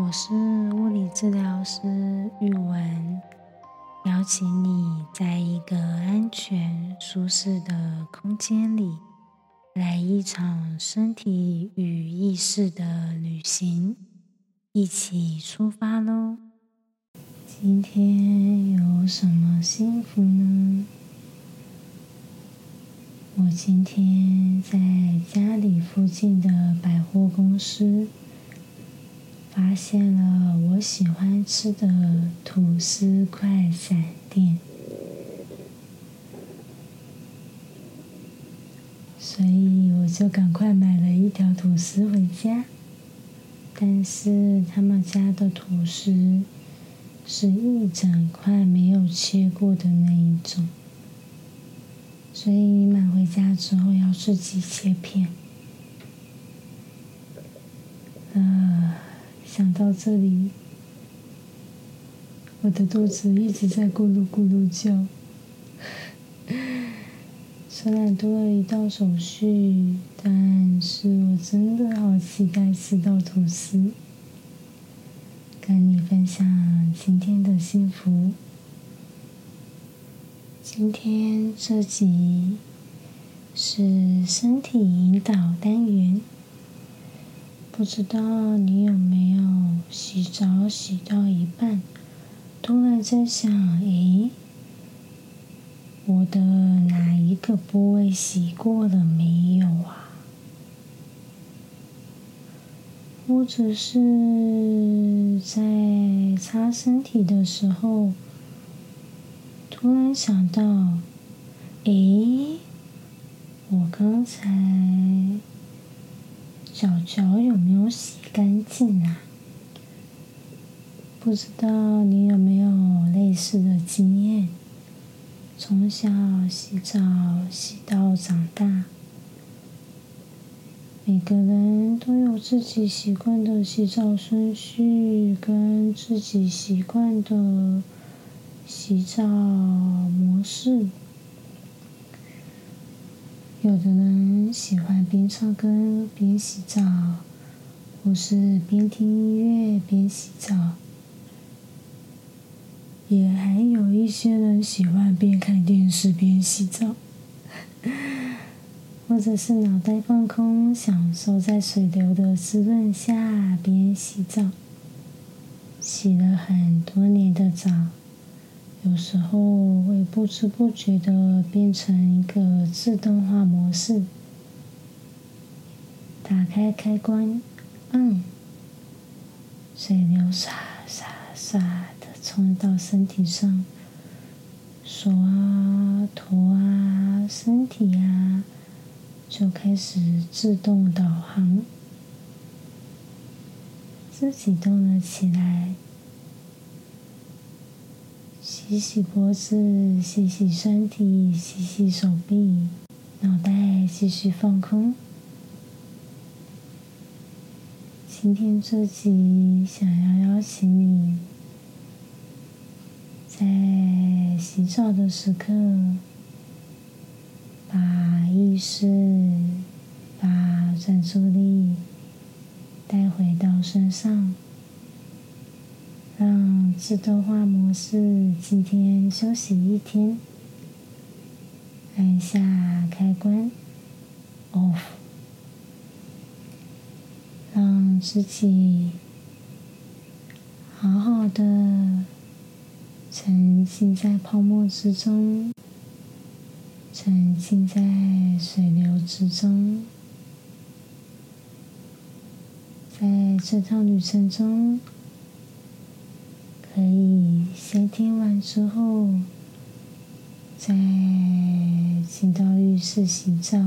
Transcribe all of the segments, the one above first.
我是物理治疗师玉文，邀请你在一个安全、舒适的空间里，来一场身体与意识的旅行，一起出发喽！今天有什么幸福呢？我今天在家里附近的百货公司。发现了我喜欢吃的吐司快闪店，所以我就赶快买了一条吐司回家。但是他们家的吐司是一整块没有切过的那一种，所以买回家之后要自己切片。想到这里，我的肚子一直在咕噜咕噜叫。虽然多了一道手续，但是我真的好期待吃到吐司，跟你分享今天的幸福。今天这集是身体引导单元。不知道你有没有洗澡洗到一半，突然在想：诶，我的哪一个部位洗过了没有啊？或者是在擦身体的时候，突然想到：诶，我刚才。脚脚有没有洗干净啊？不知道你有没有类似的经验？从小洗澡洗到长大，每个人都有自己习惯的洗澡顺序，跟自己习惯的洗澡模式。有的人喜欢边唱歌边洗澡，或是边听音乐边洗澡，也还有一些人喜欢边看电视边洗澡，或者是脑袋放空，享受在水流的滋润下边洗澡，洗了很多年的澡。有时候会不知不觉的变成一个自动化模式，打开开关，嗯，水流唰唰唰的冲到身体上，手啊、头啊、身体啊，就开始自动导航，自己动了起来。洗洗脖子，洗洗身体，洗洗手臂，脑袋继续放空。今天这集想要邀请你，在洗澡的时刻，把意识、把专注力带回到身上。让自动化模式今天休息一天，按下开关，off，让自己好好的沉浸在泡沫之中，沉浸在水流之中，在这趟旅程中。可以先听完之后，再进到浴室洗澡，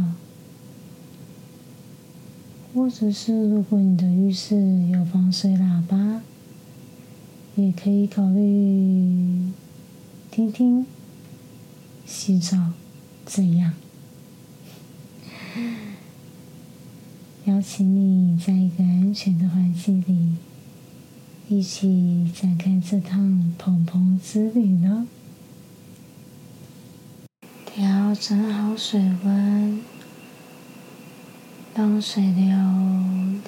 或者是如果你的浴室有防水喇叭，也可以考虑听听洗澡怎样。邀请你在一个安全的环境里。一起展开这趟蓬蓬之旅呢？调整好水温让水流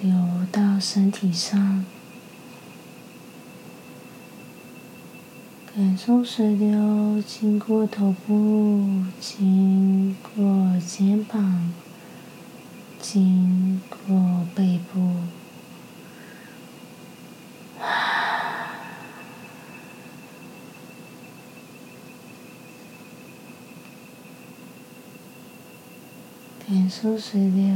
流到身体上感受水流经过头部经过肩膀经过背部。感受水流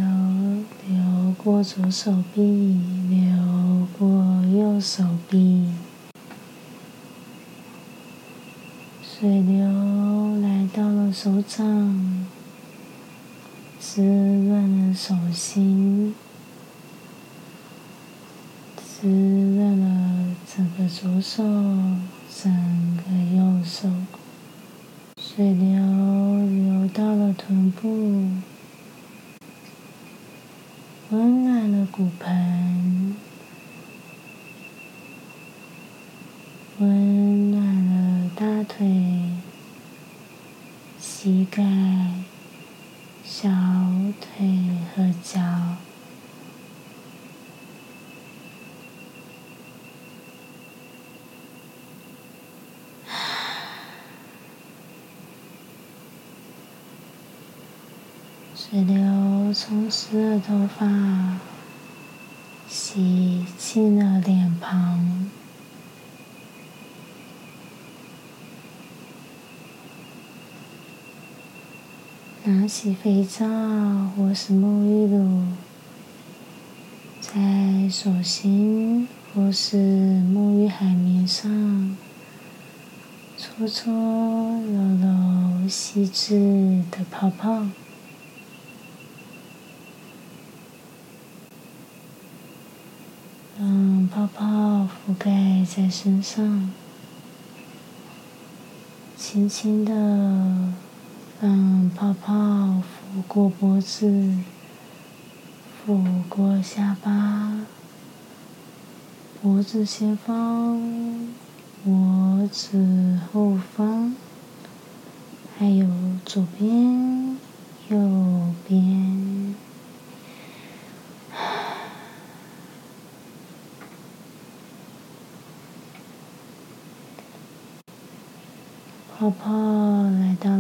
流过左手臂，流过右手臂。水流来到了手掌，滋润了手心，滋润了整个左手，整个右手。水流流到了臀部，温暖了骨盆，温暖了大腿。膝盖、小腿和脚，水我冲湿了头发，洗净了脸庞。拿起肥皂或是沐浴露，在手心或是沐浴海绵上搓搓揉揉细致的泡泡，泡泡覆盖在身上，轻轻的。让泡泡拂过脖子，拂过下巴，脖子前方，脖子后方，还有左边、右边。泡泡来到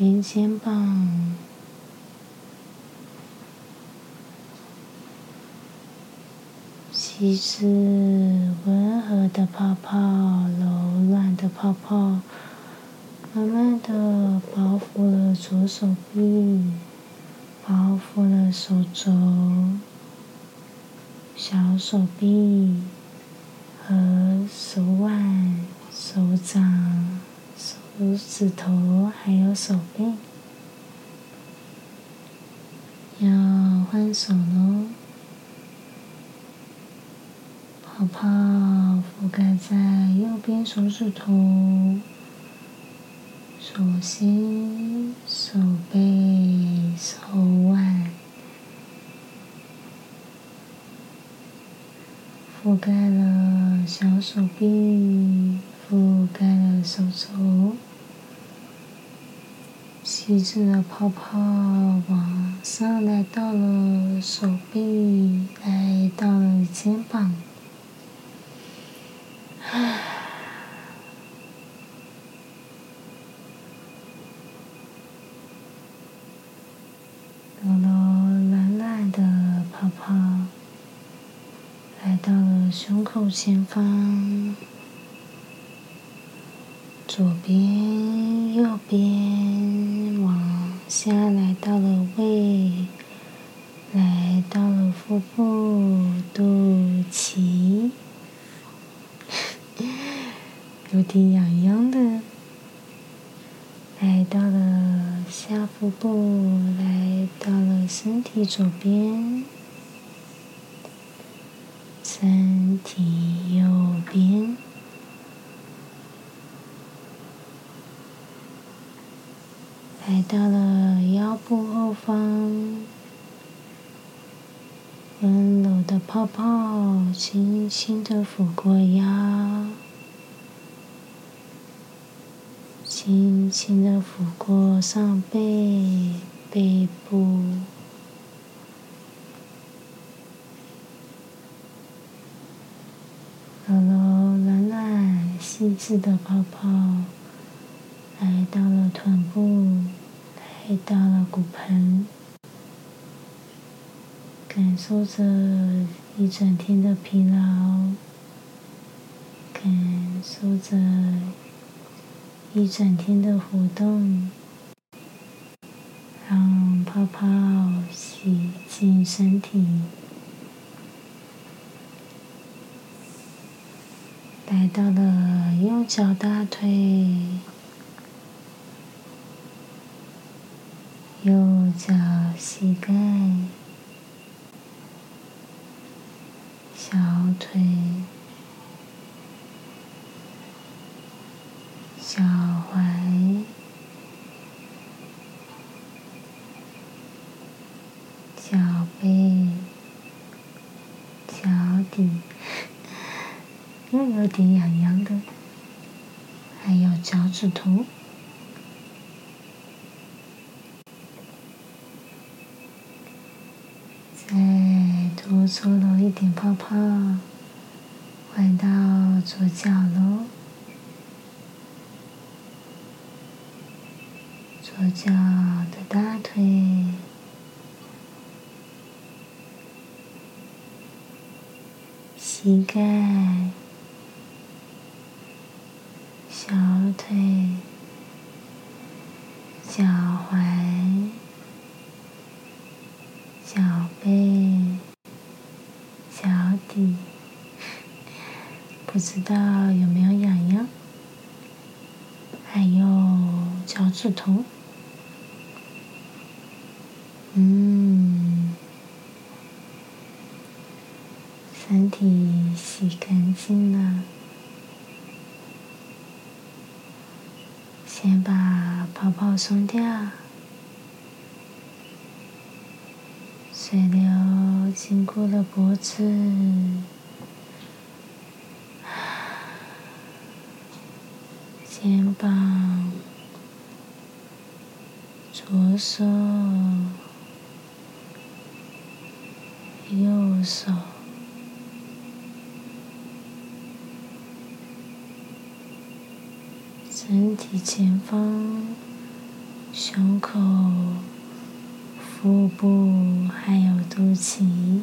了左边肩膀，细致温和的泡泡，柔软的泡泡，慢慢的包覆了左手臂，包覆了手肘、小手臂和手腕、手掌。手指头还有手背，要换手喽。泡泡覆盖在右边手指头、手心、手背、手腕，覆盖了小手臂，覆盖了手肘。细致的泡泡往上来到了手臂，来到了肩膀，柔柔懒懒的泡泡来到了胸口前方，左边、右边。下来到了胃，来到了腹部、肚脐，有点痒痒的。来到了下腹部，来到了身体左边，身体右边。来到了腰部后方，温柔的泡泡轻轻的抚过腰，轻轻的抚过上背、背部，柔柔软软、细致的泡泡，来到了臀部，来到了骨盆，感受着一整天的疲劳，感受着一整天的活动，让泡泡洗净身体。来到了右脚大腿，右脚膝盖，小腿，脚踝，脚背，脚底。又有点痒痒的，还有脚趾头，再搓了一点泡泡，回到左脚喽，左脚的大腿，膝盖。小腿、脚踝、脚背、脚底，不知道有没有痒痒？还有脚趾头，嗯，身体洗干净了。先把泡泡松掉，水流经过了脖子、肩膀、左手、右手。身体前方、胸口、腹部还有肚脐，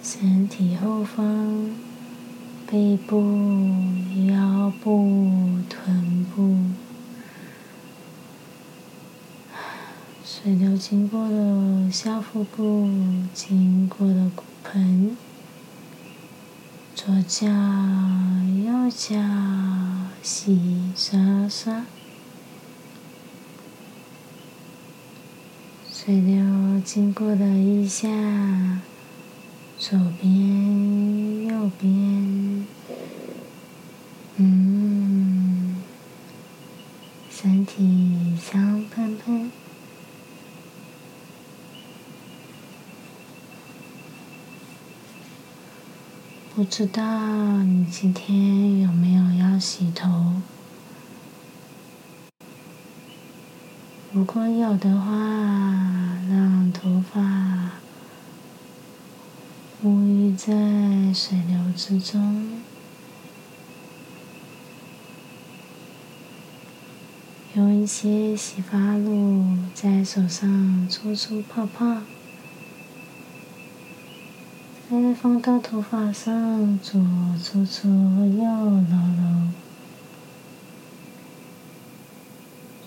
身体后方、背部、腰部、臀部，水流经过了下腹部，经过了骨盆，左脚、右脚。洗刷刷，水流经过了一下，左边、右边，嗯，身体香喷喷。不知道你今天有没有要洗头？如果有的话，让头发沐浴在水流之中，用一些洗发露在手上搓搓泡泡。再放到头发上，左搓搓，右揉揉，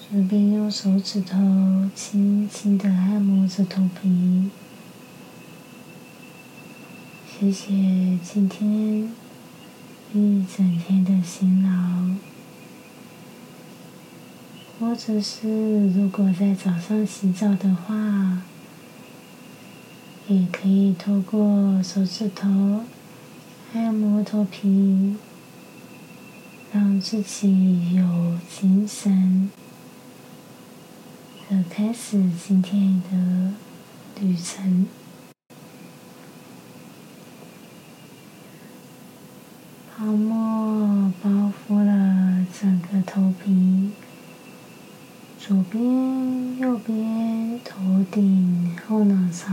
顺便用手指头轻轻的按摩着头皮。谢谢今天一整天的辛劳，或者是如果在早上洗澡的话。也可以透过手指头按摩头皮，让自己有精神的开始今天的旅程。泡沫包覆了整个头皮，左边、右边、头顶、后脑勺。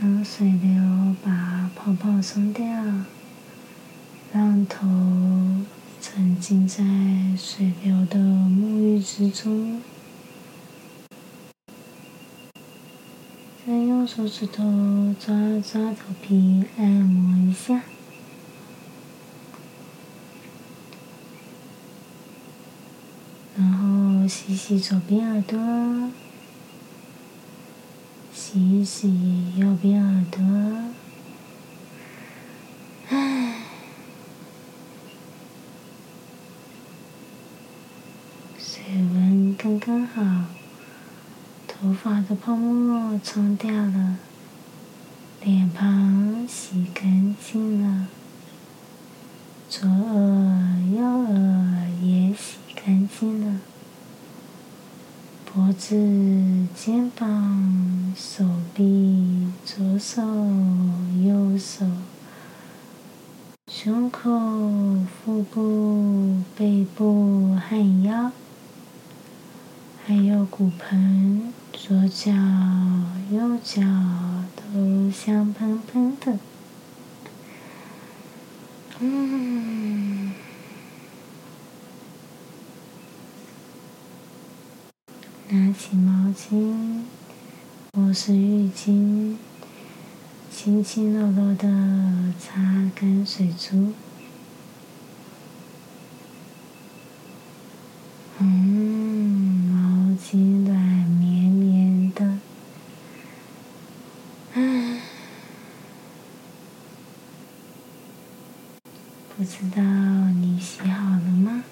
让水流把泡泡冲掉，让头沉浸在水流的沐浴之中。再用手指头抓抓头皮，按摩一下。然后洗洗左边耳朵，洗一洗右边耳朵。水温刚刚好，头发的泡沫冲掉了，脸庞洗干净了，左耳、右耳也洗。干净了，脖子、肩膀、手臂、左手、右手、胸口、腹部、背部和腰，还有骨盆，左脚、右脚都香喷喷的。嗯。拿起毛巾或是浴巾，轻轻柔柔的擦干水珠。嗯，毛巾软绵绵的。唉，不知道你洗好了吗？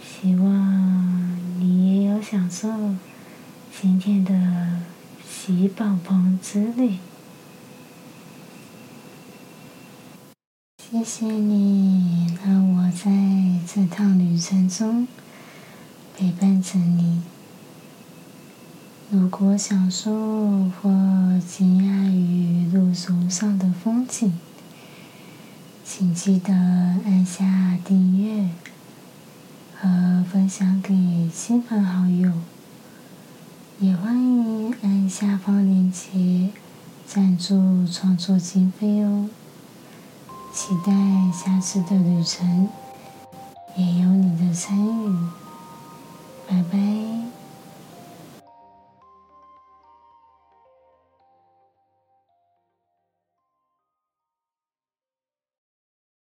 希望你也有享受今天的洗宝宝之旅。谢谢你让我在这趟旅程中陪伴着你。如果享受或惊讶于路途上的风景，请记得按下订阅。和分享给亲朋好友，也欢迎按下方链接赞助创作经费哦。期待下次的旅程也有你的参与，拜拜。